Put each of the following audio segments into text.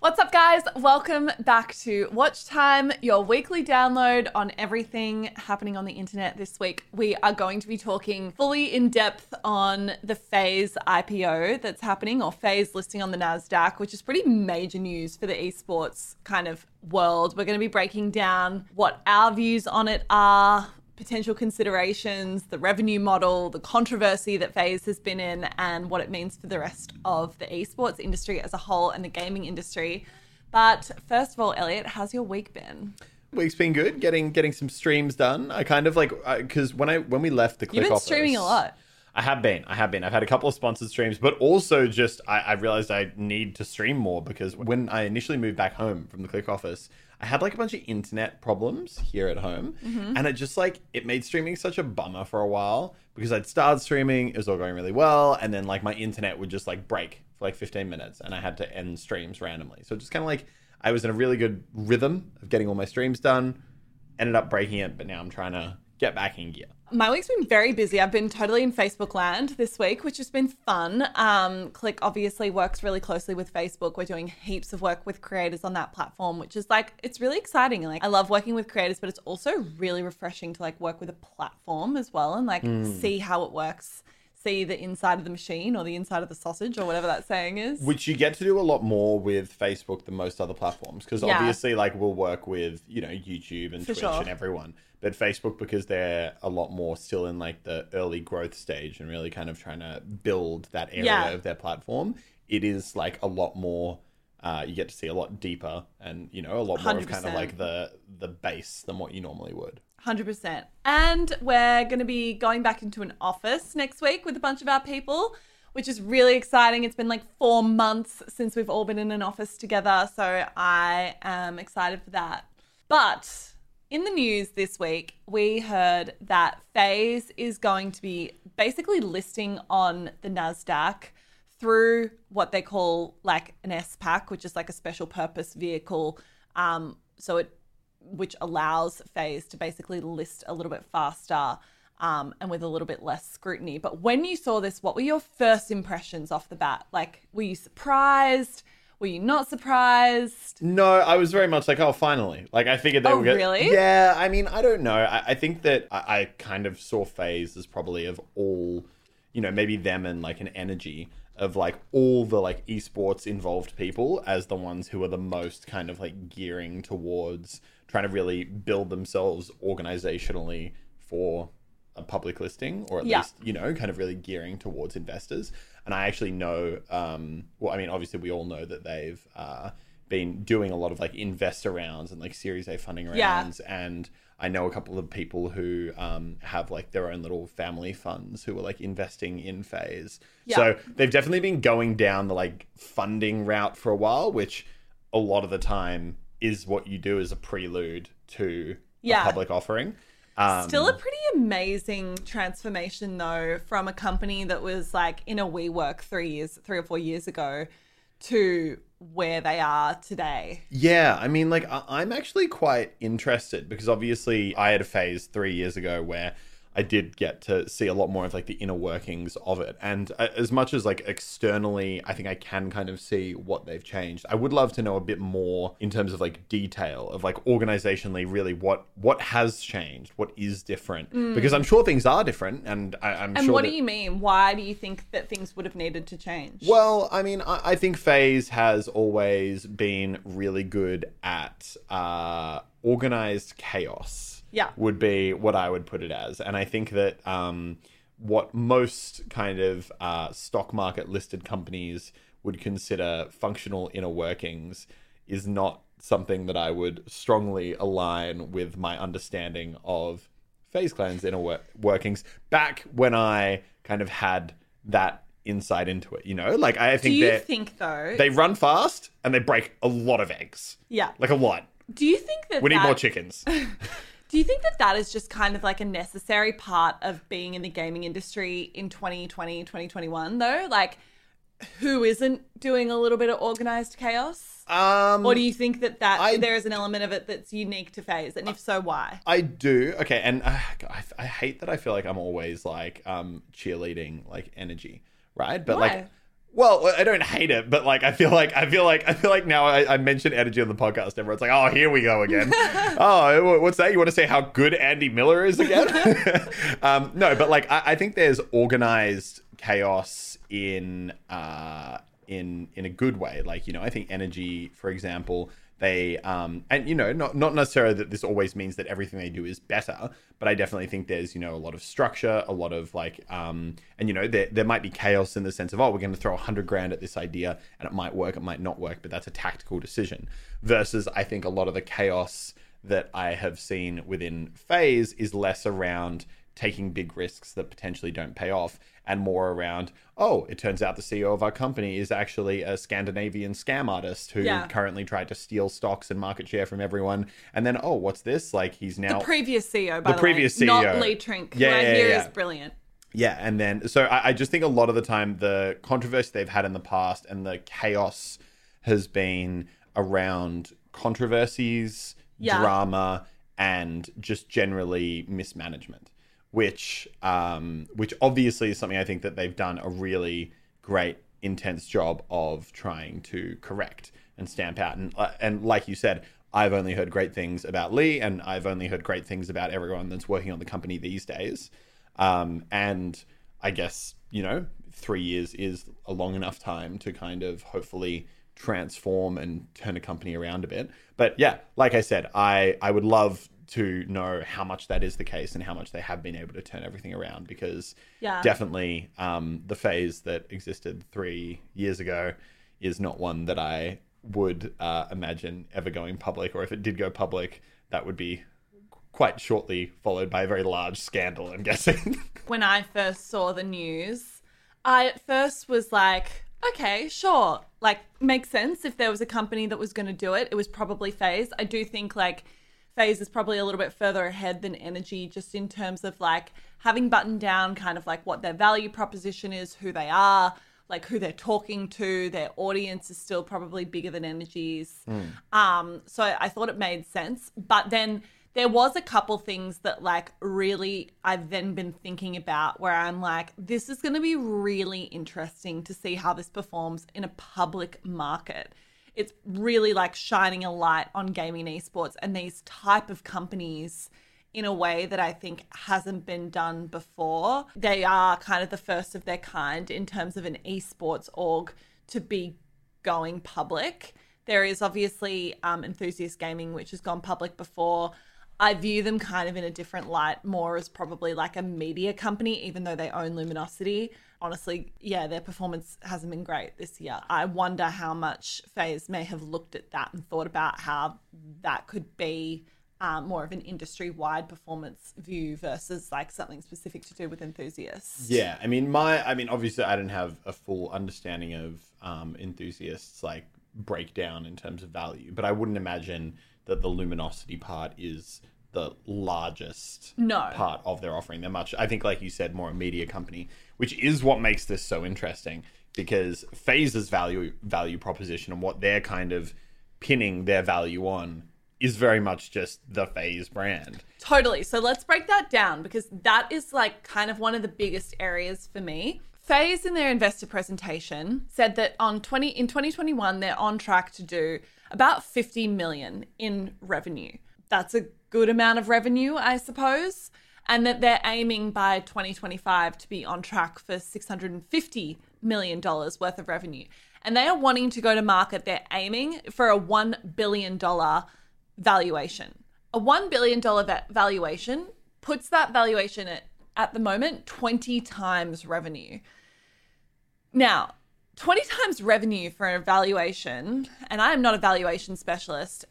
What's up, guys? Welcome back to Watch Time, your weekly download on everything happening on the internet this week. We are going to be talking fully in depth on the FaZe IPO that's happening, or FaZe listing on the NASDAQ, which is pretty major news for the esports kind of world. We're going to be breaking down what our views on it are, potential considerations, the revenue model, the controversy that FaZe has been in, and what it means for the rest of the esports industry as a whole and the gaming industry. But first of all, Elliot, how's your week been? Week's been good. Getting getting some streams done. I kind of like because when I when we left the click You've been office, streaming a lot. I have been. I have been. I've had a couple of sponsored streams, but also just I, I realized I need to stream more because when I initially moved back home from the click office, I had like a bunch of internet problems here at home, mm-hmm. and it just like it made streaming such a bummer for a while because I'd started streaming, it was all going really well, and then like my internet would just like break for like 15 minutes, and I had to end streams randomly. So just kind of like I was in a really good rhythm of getting all my streams done, ended up breaking it, but now I'm trying to get back in gear. My week's been very busy. I've been totally in Facebook land this week, which has been fun. Um, Click obviously works really closely with Facebook. We're doing heaps of work with creators on that platform, which is like it's really exciting. Like I love working with creators, but it's also really refreshing to like work with a platform as well and like see how it works, see the inside of the machine or the inside of the sausage or whatever that saying is. Which you get to do a lot more with Facebook than most other platforms because Yeah. obviously, like, we'll work with you know YouTube and For Twitch sure. and everyone, but Facebook because they're a lot more still in like the early growth stage and really kind of trying to build that area Yeah. of their platform. It is like a lot more. Uh, you get to see a lot deeper and you know a lot more of kind of like the the base than what you normally would. 100%. And we're going to be going back into an office next week with a bunch of our people, which is really exciting. It's been like four months since we've all been in an office together. So I am excited for that. But in the news this week, we heard that FaZe is going to be basically listing on the NASDAQ through what they call like an SPAC, which is like a special purpose vehicle. Um, so it which allows FaZe to basically list a little bit faster um, and with a little bit less scrutiny. But when you saw this, what were your first impressions off the bat? Like, were you surprised? Were you not surprised? No, I was very much like, oh, finally. Like, I figured they Oh, were going really? Yeah, I mean, I don't know. I, I think that I, I kind of saw FaZe as probably of all, you know, maybe them and like an NRG of like all the like esports involved people as the ones who are the most kind of like gearing towards trying to really build themselves organizationally for a public listing or at Yeah. least you know kind of really gearing towards investors and i actually know um well i mean obviously we all know that they've uh been doing a lot of like investor rounds and like series a funding rounds, Yeah. and i know a couple of people who um have like their own little family funds who are like investing in FaZe Yeah. so they've definitely been going down the like funding route for a while which a lot of the time is what you do as a prelude to Yeah. a public offering um, Still a pretty amazing transformation, though, from a company that was like in a WeWork three years, three or four years ago, to where they are today. Yeah, I mean, like, I- I'm actually quite interested because obviously I had a phase three years ago where I did get to see a lot more of like the inner workings of it. And uh, as much as like externally, I think I can kind of see what they've changed. I would love to know a bit more in terms of like detail of like organizationally, really what what has changed, what is different. Because I'm sure things are different, and I, I'm Mm. And sure. what that- do you mean? Why do you think that things would have needed to change? Well, I mean, I, I think FaZe has always been really good at uh, organized chaos. Yeah. Would be what I would put it as. And I think that um, what most kind of uh, stock market listed companies would consider functional inner workings is not something that I would strongly align with my understanding of FaZe Clan's inner wor- workings back when I kind of had that insight into it. You know, like I Do think you think though? they run fast and they break a lot of eggs, yeah. like a lot. Do you think that We need that, more chickens. Do you think that that is just kind of like a necessary part of being in the gaming industry in 2020, 2021 though? Like who isn't doing a little bit of organized chaos? Um, Or do you think that that I- there is an element of it that's unique to FaZe? And if so, why? I do. Okay, and uh, I, I hate that I feel like I'm always like um cheerleading like NRG, right? But Why? like well, I don't hate it, but like I feel like I feel like I feel like now I, I mentioned NRG on the podcast. Everyone's like, "Oh, here we go again." oh, what's that? You want to say how good Andy Miller is again? um, no, but like I, I think there's organized chaos in uh, in in a good way. Like you know, I think NRG, for example, they um and you know not not necessarily that this always means that everything they do is better but i definitely think there's you know a lot of structure a lot of like um and you know there, there might be chaos in the sense of oh we're going to throw a hundred grand at this idea and it might work it might not work but that's a tactical decision. Versus i think a lot of the chaos that i have seen within FaZe is less around taking big risks that potentially don't pay off and more around oh it turns out the ceo of our company is actually a scandinavian scam artist who Yeah. currently tried to steal stocks and market share from everyone and then oh what's this like he's now The previous CEO, by the, previous way, not CEO. Lee Trink, Yeah, who I yeah, hear yeah. is brilliant. yeah, and then so I, I just think a lot of the time the controversy they've had in the past and the chaos has been around controversies, Yeah. drama, and just generally mismanagement, which um, which obviously is something I think that they've done a really great, intense job of trying to correct and stamp out. And uh, and like you said, I've only heard great things about Lee, and I've only heard great things about everyone that's working on the company these days. Um, and I guess, you know, three years is a long enough time to kind of hopefully transform and turn a company around a bit. But yeah, like I said, I, I would love to know how much that is the case and how much they have been able to turn everything around because Yeah. definitely um, the FaZe that existed three years ago is not one that I would uh, imagine ever going public, or if it did go public, that would be quite shortly followed by a very large scandal, I'm guessing. when I first saw the news, I at first was like, okay, sure. Like, makes sense if there was a company that was going to do it. It was probably FaZe. I do think, like, FaZe is probably a little bit further ahead than NRG, just in terms of, like, having buttoned down kind of like what their value proposition is, who they are, like who they're talking to. Their audience is still probably bigger than NRG's. Um, so I thought it made sense. But then there was a couple things that like really I've then been thinking about where I'm like, this is going to be really interesting to see how this performs in a public market. It's really like shining a light on gaming esports and these type of companies in a way that I think hasn't been done before. They are kind of the first of their kind in terms of an esports org to be going public. There is obviously um, Enthusiast Gaming, which has gone public before. I view them kind of in a different light, more as probably like a media company, even though they own Luminosity. Honestly, yeah, their performance hasn't been great this year. I wonder how much FaZe may have looked at that and thought about how that could be um, more of an industry wide performance view versus like something specific to do with enthusiasts. Yeah, I mean, my, I mean, obviously, I didn't have a full understanding of um, enthusiasts like breakdown in terms of value, but I wouldn't imagine that the luminosity part is the largest No. part of their offering. They're much, I think, like you said, more a media company, which is what makes this so interesting because FaZe's value value proposition and what they're kind of pinning their value on is very much just the FaZe brand. Totally. So let's break that down because that is like kind of one of the biggest areas for me. FaZe in their investor presentation said that on 20 in 2021 they're on track to do about 50 million in revenue. That's a good amount of revenue, I suppose, and that they're aiming by 2025 to be on track for 650 million dollars worth of revenue. And they are wanting to go to market. They're aiming for a 1 billion dollar valuation. A $1 billion valuation puts that valuation at, at the moment 20 times revenue. Now, 20 times revenue for an evaluation, and I am not a valuation specialist,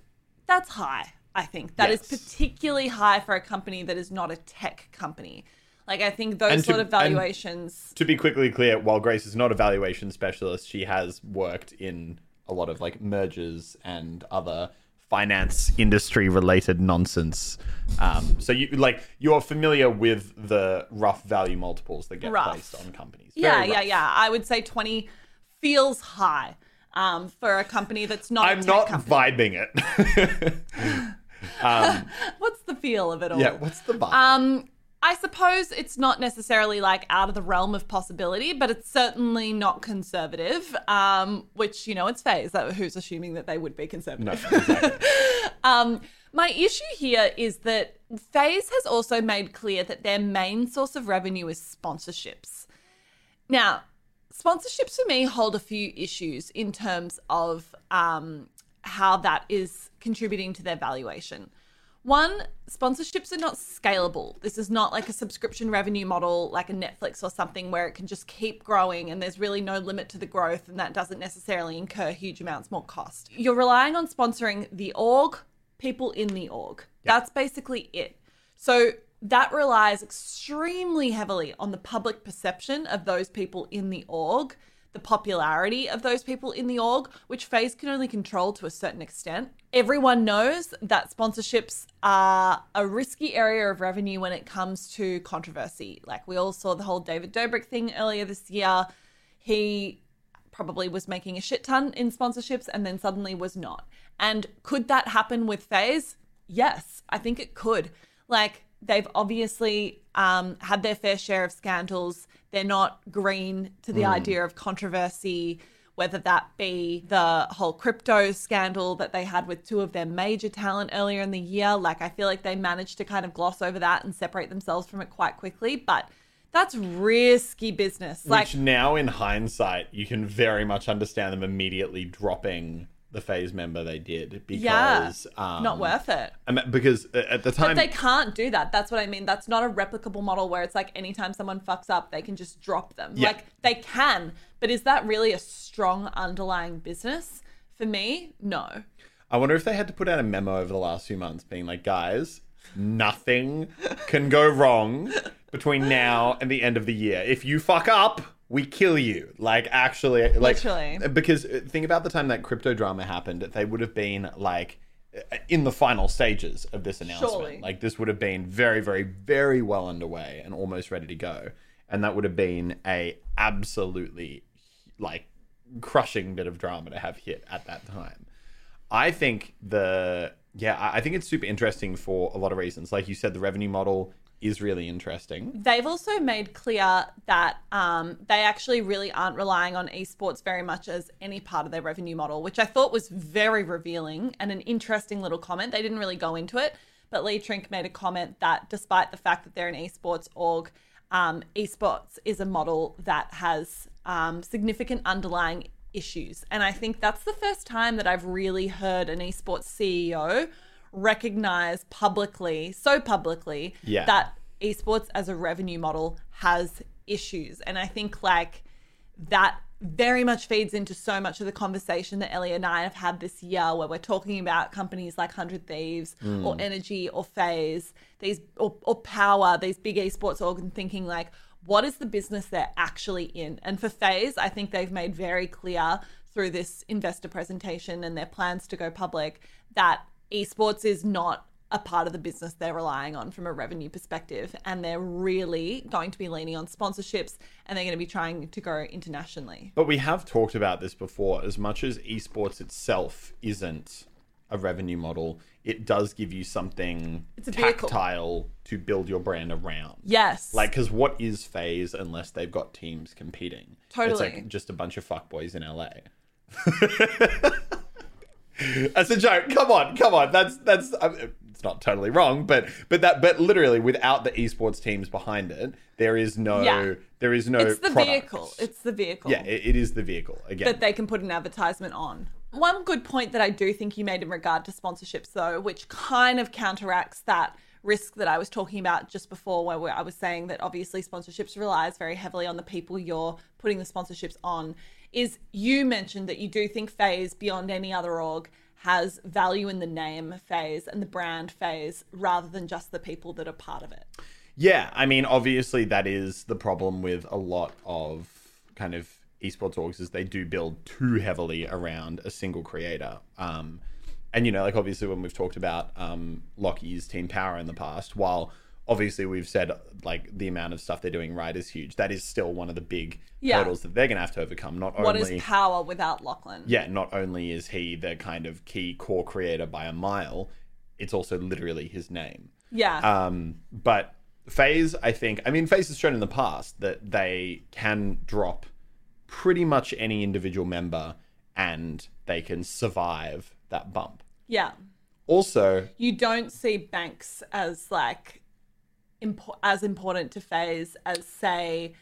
that's high, I think. that is Yes. particularly high for a company that is not a tech company. Like I think those And to- sort of valuations. To be quickly clear, while Grace is not a valuation specialist, she has worked in a lot of like mergers and other finance industry related nonsense. Um, so you like you're familiar with the rough value multiples that get Rough. placed on companies. yeah, Very yeah, rough. yeah. I would say 20 feels high um, for a company that's not. I'm tech not company. vibing it. What's the feel of it all? yeah, what's the vibe? Um, I suppose it's not necessarily like out of the realm of possibility, but it's certainly not conservative. Um, which you know, it's FaZe. Who's assuming that they would be conservative. no, exactly. Um, my issue here is that FaZe has also made clear that their main source of revenue is sponsorships. Now, sponsorships for me hold a few issues in terms of um, how that is contributing to their valuation. One, sponsorships are not scalable. This is not like a subscription revenue model like a Netflix or something where it can just keep growing and there's really no limit to the growth and that doesn't necessarily incur huge amounts more cost. You're relying on sponsoring the org, people in the org. That's basically it. So that relies extremely heavily on the public perception of those people in the org, the popularity of those people in the org, which FaZe can only control to a certain extent. Everyone knows that sponsorships are a risky area of revenue when it comes to controversy. Like we all saw the whole David Dobrik thing earlier this year. He probably was making a shit ton in sponsorships and then suddenly was not. And could that happen with FaZe? Yes, I think it could. Like they've obviously um, had their fair share of scandals. They're not green to the hmm. idea of controversy, whether that be the whole crypto scandal that they had with two of their major talent earlier in the year. Like I feel like they managed to kind of gloss over that and separate themselves from it quite quickly, but that's risky business. Like Which now, in hindsight, you can very much understand them immediately dropping the FaZe member they did yeah, because um, not worth it. Because at the time But they can't do that. That's what I mean. That's not a replicable model where it's like anytime someone fucks up, they can just drop them. Yeah. Like they can, but is that really a strong underlying business? For me, no. I wonder if they had to put out a memo over the last few months being like, guys, nothing can go wrong between now and the end of the year. If you fuck up, we kill you. Like, actually, like, Literally. because uh, think about the time that crypto drama happened, they would have been like uh, in the final stages of this announcement. Surely. Like, this would have been very, very, very well underway and almost ready to go. And that would have been a absolutely like crushing bit of drama to have hit at that time. I think the yeah, I I think it's super interesting for a lot of reasons. Like you said, the revenue model is really interesting. They've also made clear that um, they actually really aren't relying on esports very much as any part of their revenue model, which I thought was very revealing and an interesting little comment. They didn't really go into it, but Lee Trink made a comment that despite the fact that they're an esports org, um, esports is a model that has um, significant underlying issues. And I think that's the first time that I've really heard an esports CEO recognize publicly, so publicly, Yeah. that esports as a revenue model has issues. And I think like that very much feeds into so much of the conversation that Ellie and I have had this year where we're talking about companies like 100 Thieves hmm. or NRG or FaZe, these or, or PWR, these big esports org and thinking like, what is the business they're actually in? And for FaZe, I think they've made very clear through this investor presentation and their plans to go public that esports is not a part of the business they're relying on from a revenue perspective. And they're really going to be leaning on sponsorships and they're going to be trying to go internationally. But we have talked about this before. As much as esports itself isn't a revenue model, it does give you something It's a vehicle. tactile to build your brand around. Yes. Like, because what is FaZe unless they've got teams competing? It's Totally. like just a bunch of fuckboys in LA. That's a joke. Come on, come on. That's that's. It's not totally wrong, but but that but literally without the esports teams behind it, there is no Yeah. there is no. it's the product. vehicle. It's the vehicle. yeah, it, it is the vehicle again. that they can put an advertisement on. One good point that I do think you made in regard to sponsorships, though, which kind of counteracts that risk that I was talking about just before, where I was saying that obviously sponsorships relies very heavily on the people you're putting the sponsorships on, is you mentioned that you do think FaZe, beyond any other org, has value in the name FaZe and the brand FaZe rather than just the people that are part of it. Yeah, I mean, obviously that is the problem with a lot of kind of esports orgs is they do build too heavily around a single creator. Um, and you know, like obviously when we've talked about um, Lockie's Team PWR in the past, while obviously we've said like the amount of stuff they're doing right is huge, that is still one of the big Yeah. hurdles that they're going to have to overcome. Not What only is PWR without Lachlan? yeah, not only is he the kind of key core creator by a mile, it's also literally his name. Yeah. Um, but FaZe, I think, I mean, FaZe has shown in the past that they can drop pretty much any individual member and they can survive that bump. yeah. Also, You don't see banks as like impo- as important to FaZe as say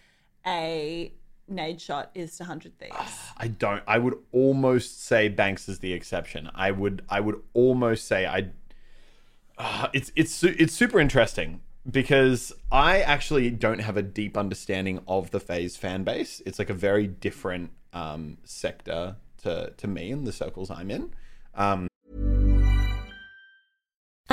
a Nadeshot is to hundred thieves. I don't. I would almost say Banks is the exception. I would. I would almost say I. Uh, it's it's it's super interesting because I actually don't have a deep understanding of the FaZe fan base. It's like a very different um, sector to to me and the circles I'm in. Um,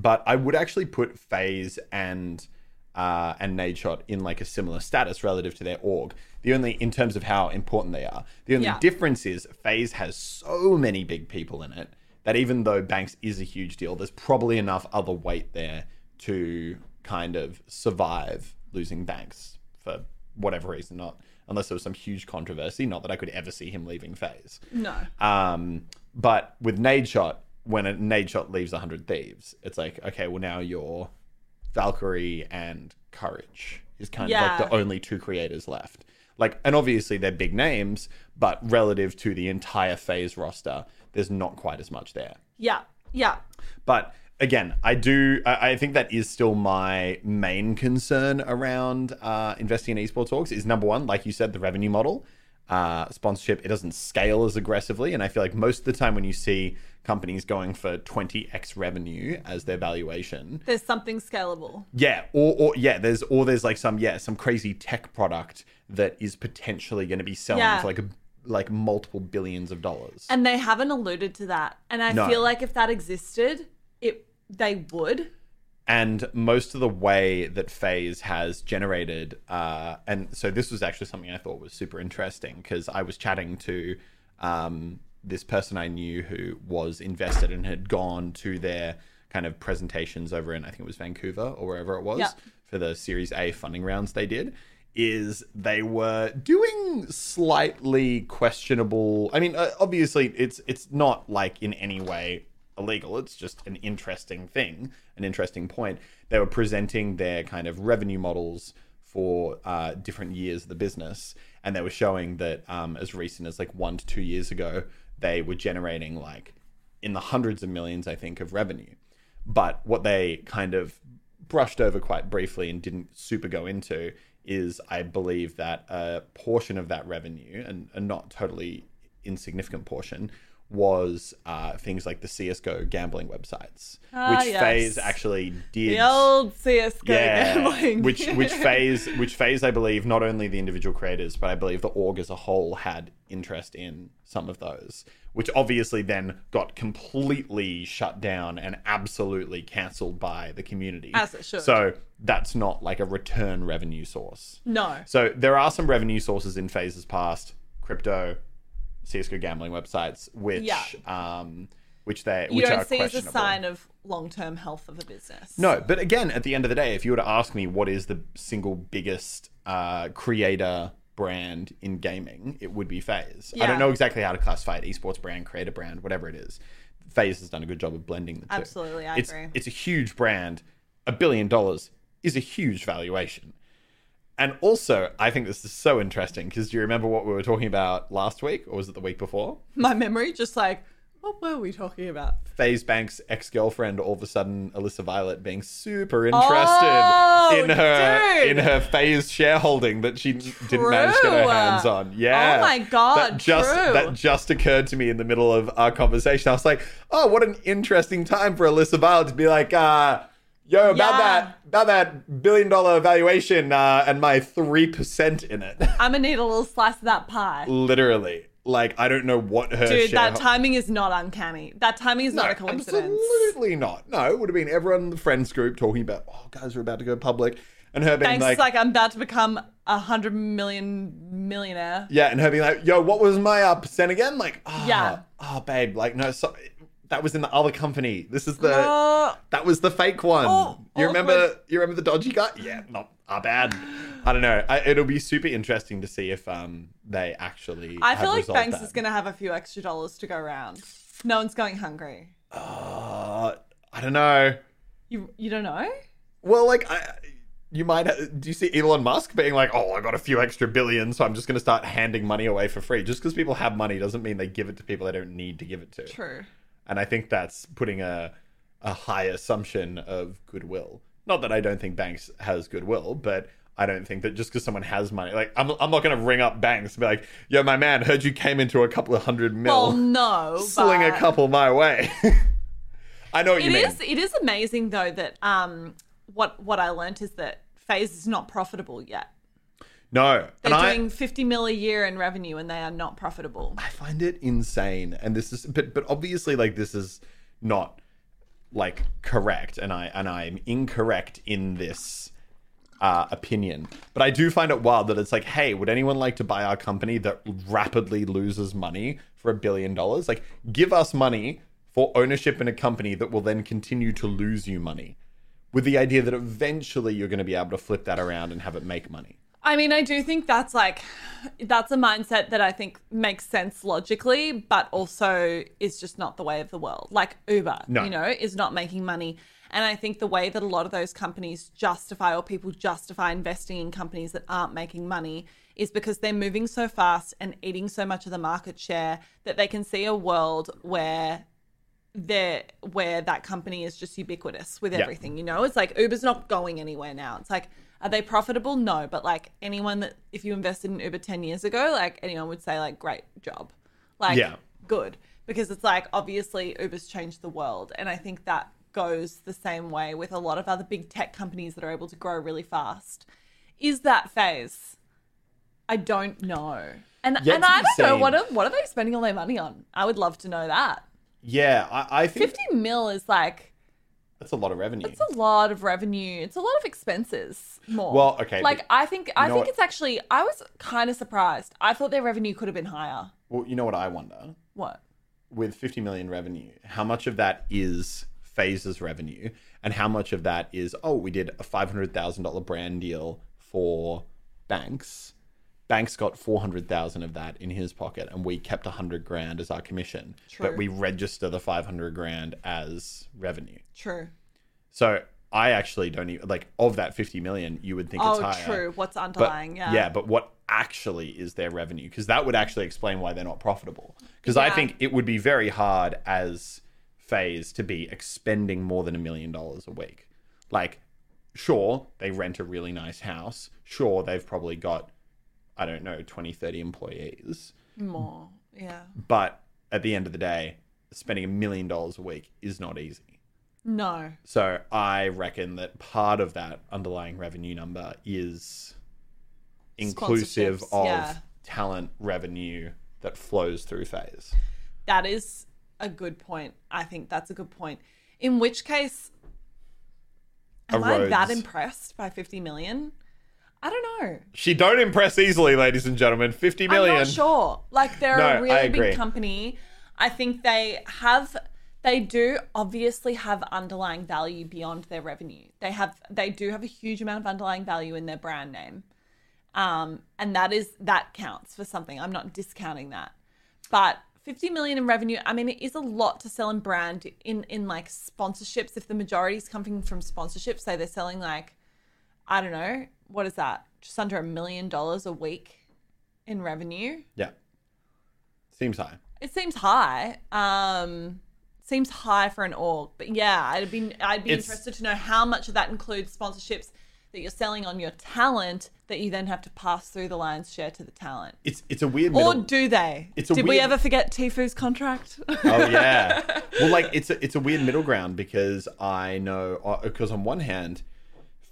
But I would actually put FaZe and uh, and Nadeshot in like a similar status relative to their org. The only in terms of how important they are. The only Yeah. difference is FaZe has so many big people in it that even though Banks is a huge deal, there's probably enough other weight there to kind of survive losing Banks for whatever reason. Not unless there was some huge controversy. Not that I could ever see him leaving FaZe. No. Um, but with Nadeshot, when a Nadeshot leaves 100 Thieves, it's like, okay, well, now you're Valkyrae and Courage is kind of like the only two creators left. Like, and obviously they're big names, but relative to the entire FaZe roster, there's not quite as much there. Yeah. Yeah. But again, I do. I I think that is still my main concern around uh, investing in esports orgs. Is number one, like you said, the revenue model, uh, sponsorship. It doesn't scale as aggressively, and I feel like most of the time when you see companies going for twenty x revenue as their valuation, There's something scalable. yeah, or, or yeah, there's or there's like some yeah some crazy tech product that is potentially going to be selling Yeah. for like a like multiple billions of dollars. And they haven't alluded to that. And I No. feel like if that existed, it they would. And most of the way that FaZe has generated uh, and so this was actually something i thought was super interesting because i was chatting to um, this person i knew who was invested and had gone to their kind of presentations over in i think it was vancouver or wherever it was Yeah. for the series a funding rounds they did is they were doing slightly questionable i mean uh, obviously it's it's not like in any way illegal. It's just an interesting thing, an interesting point. They were presenting their kind of revenue models for uh, different years of the business, and they were showing that um, as recent as like one to two years ago, they were generating like in the hundreds of millions, I think, of revenue. But what they kind of brushed over quite briefly and didn't super go into is, I believe, that a portion of that revenue, and a not totally insignificant portion, was uh, things like the CS:GO gambling websites, Ah, which yes. FaZe actually did. The old CS:GO gambling. which which FaZe which FaZe I believe not only the individual creators, but I believe the org as a whole had interest in some of those, which obviously then got completely shut down and absolutely cancelled by the community. As it should. So that's not like a return revenue source. no. So there are some revenue sources in FaZe's past, crypto, CS:GO gambling websites, which Yeah. um, which they You which are don't see as a sign of long term health of a business. No, but again, at the end of the day, if you were to ask me what is the single biggest uh, creator brand in gaming, it would be FaZe. I don't know exactly how to classify it: esports brand, creator brand, whatever it is. FaZe has done a good job of blending the two. Absolutely, I it's, agree. It's a huge brand. A billion dollars is a huge valuation. And also, I think this is so interesting because do you remember what we were talking about last week, or was it the week before? My memory just like What were we talking about? FaZe Banks' ex girlfriend, all of a sudden, Alyssa Violet, being super interested Oh, in her dude. in her FaZe shareholding that she didn't manage to get her hands on. Yeah. Oh my God, That just true. that just occurred to me in the middle of our conversation. I was like, oh, what an interesting time for Alyssa Violet to be like, uh, yo, about Yeah. that about that billion dollar valuation uh, and my three percent in it. I'm gonna need a little slice of that pie. Literally. Like I don't know what her Dude, that timing is not uncanny. That timing is not a coincidence. Absolutely not. No, it would have been everyone in the friends group talking about, oh, guys, we're about to go public. And her being Banks like, like, I'm about to become a hundred million millionaire. yeah, and her being like, yo, what was my uh, percent again? Like, oh, Yeah. oh, babe, like, no, so, that was in the other company. This is the, Uh, that was the fake one. Oh, you remember, awkward. you remember the dodgy guy? Yeah, not our bad. I don't know. I, it'll be super interesting to see if um they actually. I feel like Banks that. is gonna have a few extra dollars to go around. No one's going hungry. Uh, I don't know. You you don't know? Well, like, I, you might. Do you see Elon Musk being like, "Oh, I got a few extra billions, so I'm just going to start handing money away for free"? Just because people have money doesn't mean they give it to people they don't need to give it to. True. And I think that's putting a a high assumption of goodwill. Not that I don't think Banks has goodwill, but I don't think that just because someone has money, like I'm, I'm not going to ring up Banks and be like, "Yo, my man, heard you came into a couple of hundred mil, Well, no, sling a couple my way." I know what you It mean. is. It is amazing though that um what what I learned is that FaZe is not profitable yet. No, They're and I, doing 50 mil a year in revenue and they are not profitable. I find it insane, and this is, but but obviously, like this is not like correct, and I and I'm incorrect in this uh, opinion. But I do find it wild that it's like, hey, would anyone like to buy our company that rapidly loses money for a billion dollars? Like, give us money for ownership in a company that will then continue to lose you money, with the idea that eventually you're going to be able to flip that around and have it make money. I mean, I do think that's like that's a mindset that I think makes sense logically, but also is just not the way of the world. Like Uber, No. you know, is not making money. And I think the way that a lot of those companies justify or people justify investing in companies that aren't making money is because they're moving so fast and eating so much of the market share that they can see a world where there where that company is just ubiquitous with Yeah. everything you know it's like uber's not going anywhere now it's like are they profitable? No but like anyone that if you invested in uber 10 years ago like anyone would say like great job. Like Yeah. good. Because it's like obviously uber's changed the world and i think that goes the same way with a lot of other big tech companies that are able to grow really fast. Is that FaZe? I don't know. And Yet and i don't know what are, what are they spending all their money on? I would love to know that. Yeah, I, I think 50 mil is like that's a lot of revenue. it's a lot of revenue it's a lot of expenses more Well, okay, like i think i think what? it's actually i was kind of surprised i thought their revenue could have been higher well, you know what I wonder? what with 50 million revenue, how much of that is FaZe's revenue and how much of that is, oh, we did a $500,000 brand deal for Banks. Banks got 400,000 of that in his pocket and we kept 100 grand as our commission, True. but we register the 500 grand as revenue. true So I actually don't even like of that 50 million, you would think it's oh higher. true what's But underlying yeah yeah, but what actually is their revenue? Because that would actually explain why they're not profitable. Because I think it would be very hard as FaZe to be expending more than a million dollars a week. Like, sure, they rent a really nice house. Sure, they've probably got, I don't know, 20, 30 employees. more yeah But at the end of the day, spending a million dollars a week is not easy. no So I reckon that part of that underlying revenue number is inclusive of yeah. talent revenue that flows through FaZe. that is a good point i think that's a good point in which case am i that impressed by 50 million i don't know She don't impress easily, ladies and gentlemen. 50 million. I'm not sure. Like they're No, a really big company. I think they have they do obviously have underlying value beyond their revenue. They have they do have a huge amount of underlying value in their brand name. Um and that is that counts for something. I'm not discounting that. But 50 million in revenue, I mean it is a lot to sell in brand in in like sponsorships if the majority is coming from sponsorships, say they're selling like I don't know, what is that? Just under a million dollars a week in revenue. Yeah. Seems high. It seems high. Um, seems high for an org, but yeah, I'd be I'd be It's- interested to know how much of that includes sponsorships that you're selling on your talent that you then have to pass through the lion's share to the talent. It's it's a weird. Or do they? It's a Did we ever forget Tfue's contract? Oh yeah. well, like it's a, it's a weird middle ground because I know because on one hand,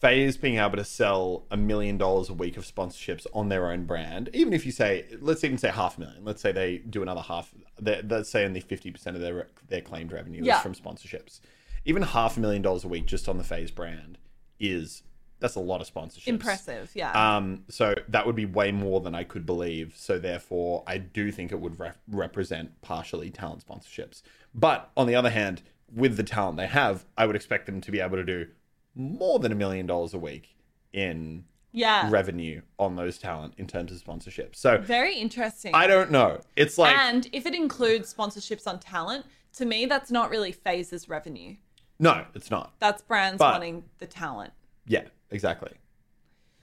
FaZe being able to sell a million dollars a week of sponsorships on their own brand, even if you say let's even say half a million. Let's say they do another half. Let's say only fifty percent of their their claimed revenue Yeah. is from sponsorships. Even half a million dollars a week just on the FaZe brand is that's a lot of sponsorships. Impressive, yeah. Um, so that would be way more than I could believe. So therefore, I do think it would re- represent partially talent sponsorships. But on the other hand, with the talent they have, I would expect them to be able to do more than a million dollars a week in yeah. revenue on those talent in terms of sponsorships. So Very interesting. I don't know. It's like and if it includes sponsorships on talent, to me, that's not really FaZe's revenue. no, it's not. That's brands But- wanting the talent. Yeah, exactly.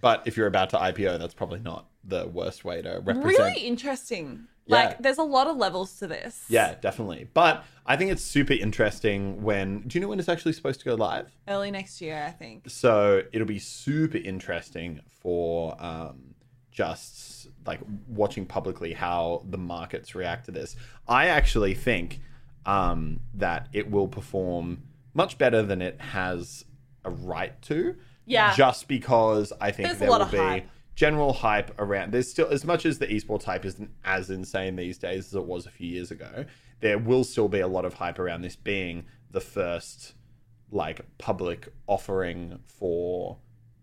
But if you're about to IPO, that's probably not the worst way to represent. Really interesting. Yeah. Like, there's a lot of levels to this. Yeah, definitely. But I think it's super interesting when. Do you know when it's actually supposed to go live? Early next year, I think. So it'll be super interesting for um, just like watching publicly how the markets react to this. I actually think um, that it will perform much better than it has a right to. Yeah. Just because I think There's there will be hype. General hype around. There's still as much as the esports hype isn't as insane these days as it was a few years ago. There will still be a lot of hype around this being the first like public offering for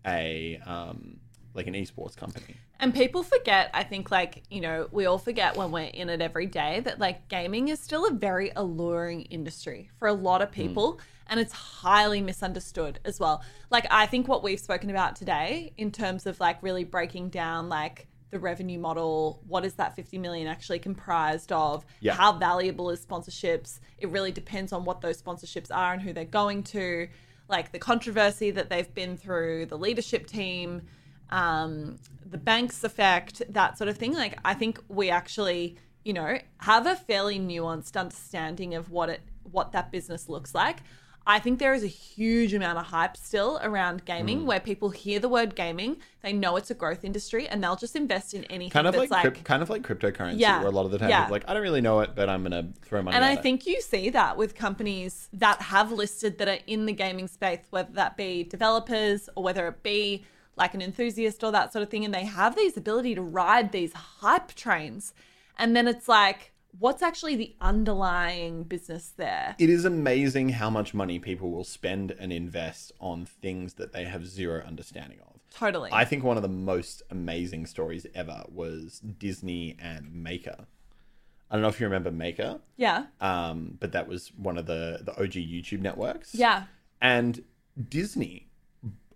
a um like an esports company. And people forget, I think, like, you know, we all forget when we're in it every day that, like, gaming is still a very alluring industry for a lot of people. And it's highly misunderstood as well. Like, I think what we've spoken about today in terms of, like, really breaking down, like, the revenue model, what is that 50 million actually comprised of? Yeah. How valuable is sponsorships? It really depends on what those sponsorships are and who they're going to, like the controversy that they've been through, the leadership team, um, the banks effect, that sort of thing. Like, I think we actually, you know, have a fairly nuanced understanding of what it, what that business looks like. I think there is a huge amount of hype still around gaming, Hmm. where people hear the word gaming, they know it's a growth industry, and they'll just invest in anything Kind of that's like, like, cryp- kind of like cryptocurrency Yeah, where a lot of the time yeah. like I don't really know it but I'm going to throw my money And I it. think you see that with companies that have listed that are in the gaming space, whether that be developers or whether it be like an enthusiast or that sort of thing. And they have these ability to ride these hype trains. And then it's like, what's actually the underlying business there? it is amazing how much money people will spend and invest on things that they have zero understanding of. Totally. I think one of the most amazing stories ever was Disney and Maker. I don't know if you remember Maker, yeah. um, but that was one of the the OG YouTube networks. Yeah. and Disney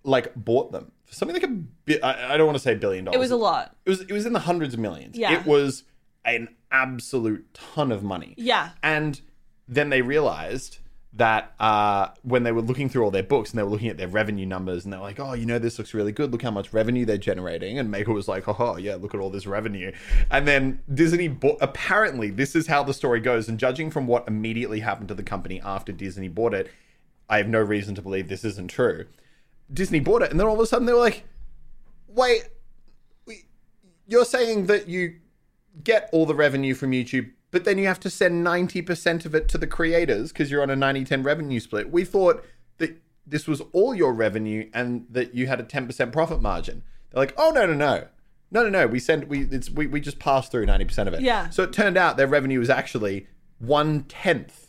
like bought them for something like a bit. I, I don't want to say billion dollars. It was a lot. It was it was in the hundreds of millions. Yeah. it was an absolute ton of money. Yeah. and then they realized that uh, when they were looking through all their books and they were looking at their revenue numbers and they're like, oh, you know, this looks really good. Look how much revenue they're generating. And Maker was like, oh, yeah, look at all this revenue. And then Disney bought, apparently, this is how the story goes. And judging from what immediately happened to the company after Disney bought it, I have no reason to believe this isn't true. Disney bought it, and then all of a sudden they were like, wait, you're saying that you get all the revenue from YouTube, but then you have to send 90% of it to the creators because you're on a 90 10 revenue split. We thought that this was all your revenue and that you had a 10% profit margin. They're like, oh, no, no, no. No, no, no. We send we it's we, we just pass through ninety percent of it. Yeah. So it turned out their revenue was actually one tenth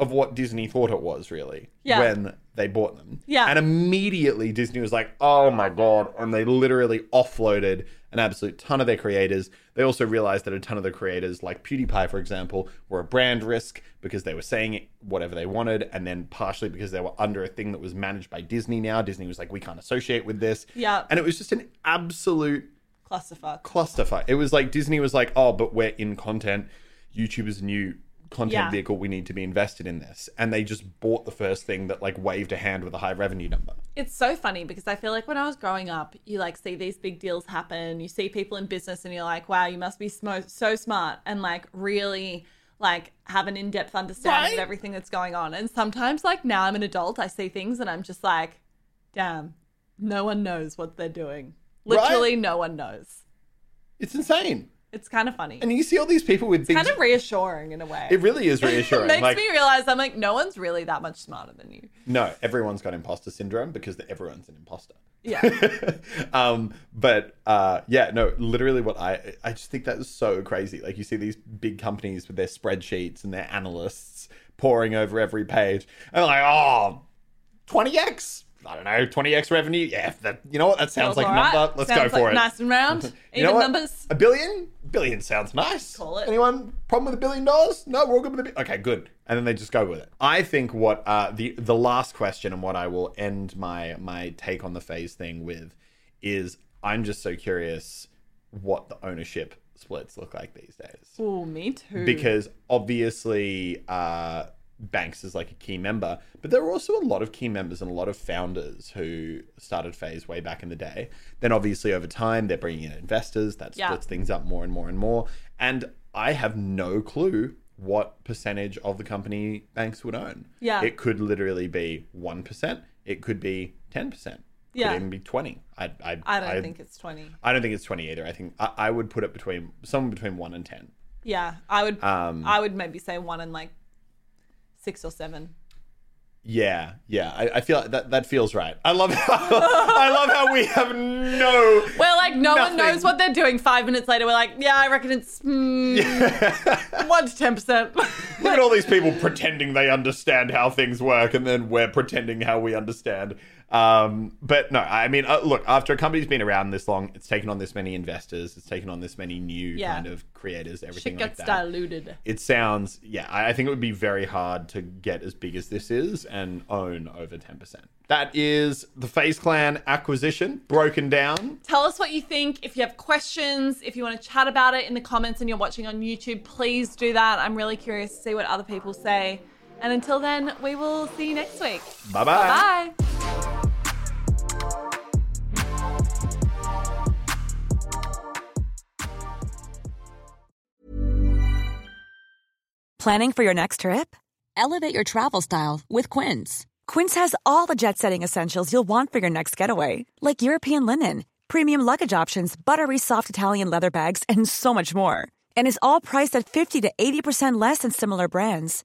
of what Disney thought it was really Yeah. when they bought them. Yeah. And immediately Disney was like, oh my God. And they literally offloaded an absolute ton of their creators. They also realized that a ton of the creators, like PewDiePie, for example, were a brand risk because they were saying whatever they wanted. And then partially because they were under a thing that was managed by Disney now. Disney was like, we can't associate with this. Yeah. And it was just an absolute Clusterfuck. clusterfuck. It was like Disney was like, oh, but we're in content. YouTube is new content Yeah. vehicle. We need to be invested in this. And they just bought the first thing that like waved a hand with a high revenue number. It's so funny because I feel like when I was growing up, you like see these big deals happen. You see people in business and you're like, wow, you must be smo- so smart and like really like have an in-depth understanding Right. of everything that's going on. And sometimes like now I'm an adult, I see things and I'm just like, damn, no one knows what they're doing. Right. Literally no one knows. It's insane. It's kind of funny. And you see all these people with big. kind of reassuring in a way. it really is reassuring. It makes like, me realize I'm like, no one's really that much smarter than you. no, everyone's got imposter syndrome because everyone's an imposter. Yeah. um, but uh, yeah, no, literally, what I I just think that is so crazy. Like you see these big companies with their spreadsheets and their analysts pouring over every page, and they're like, oh, 20x. I don't know, 20x revenue. Yeah, that you know what that sounds like a right. number. Let's Sounds go for like it. Nice and round. You know Even what? numbers. A billion? Billion sounds nice. Call it. Anyone problem with a billion dollars? No, we're all good with a billion. Okay, good. And then they just go with it. I think what uh, the the last question and what I will end my my take on the FaZe thing with is I'm just so curious what the ownership splits look like these days Oh, me too. because obviously uh, Banks is like a key member, but there are also a lot of key members and a lot of founders who started FaZe way back in the day. Then obviously over time they're bringing in investors that Yeah. splits things up more and more and more. And I have no clue what percentage of the company Banks would own. Yeah. it could literally be one percent. It could be ten percent. Yeah. could even be twenty. I I, I don't think it's 20. I don't think it's twenty either. I think I, I would put it between somewhere between one and ten. Yeah, I would. Um, I would maybe say one and like six or seven. Yeah, yeah. I, I feel that that feels right. I love how I love how we have no. We're like, no one knows what they're doing. Five minutes later, we're like, yeah, I reckon it's mm, one to ten percent. Look at all these people pretending they understand how things work, and then we're pretending how we understand. Um, but no, I mean, uh, look, after a company's been around this long, it's taken on this many investors, it's taken on this many new Yeah. kind of creators, everything Shit like gets that. diluted. It sounds, yeah, I I think it would be very hard to get as big as this is and own over 10%. That is the FaZe Clan acquisition broken down. Tell us what you think. If you have questions, if you want to chat about it in the comments and you're watching on YouTube, please do that. I'm really curious to see what other people say. And until then, we will see you next week. Bye bye. Bye. Planning for your next trip? Elevate your travel style with Quince. Quince has all the jet setting essentials you'll want for your next getaway, like European linen, premium luggage options, buttery soft Italian leather bags, and so much more. And is all priced at 50 to 80% less than similar brands.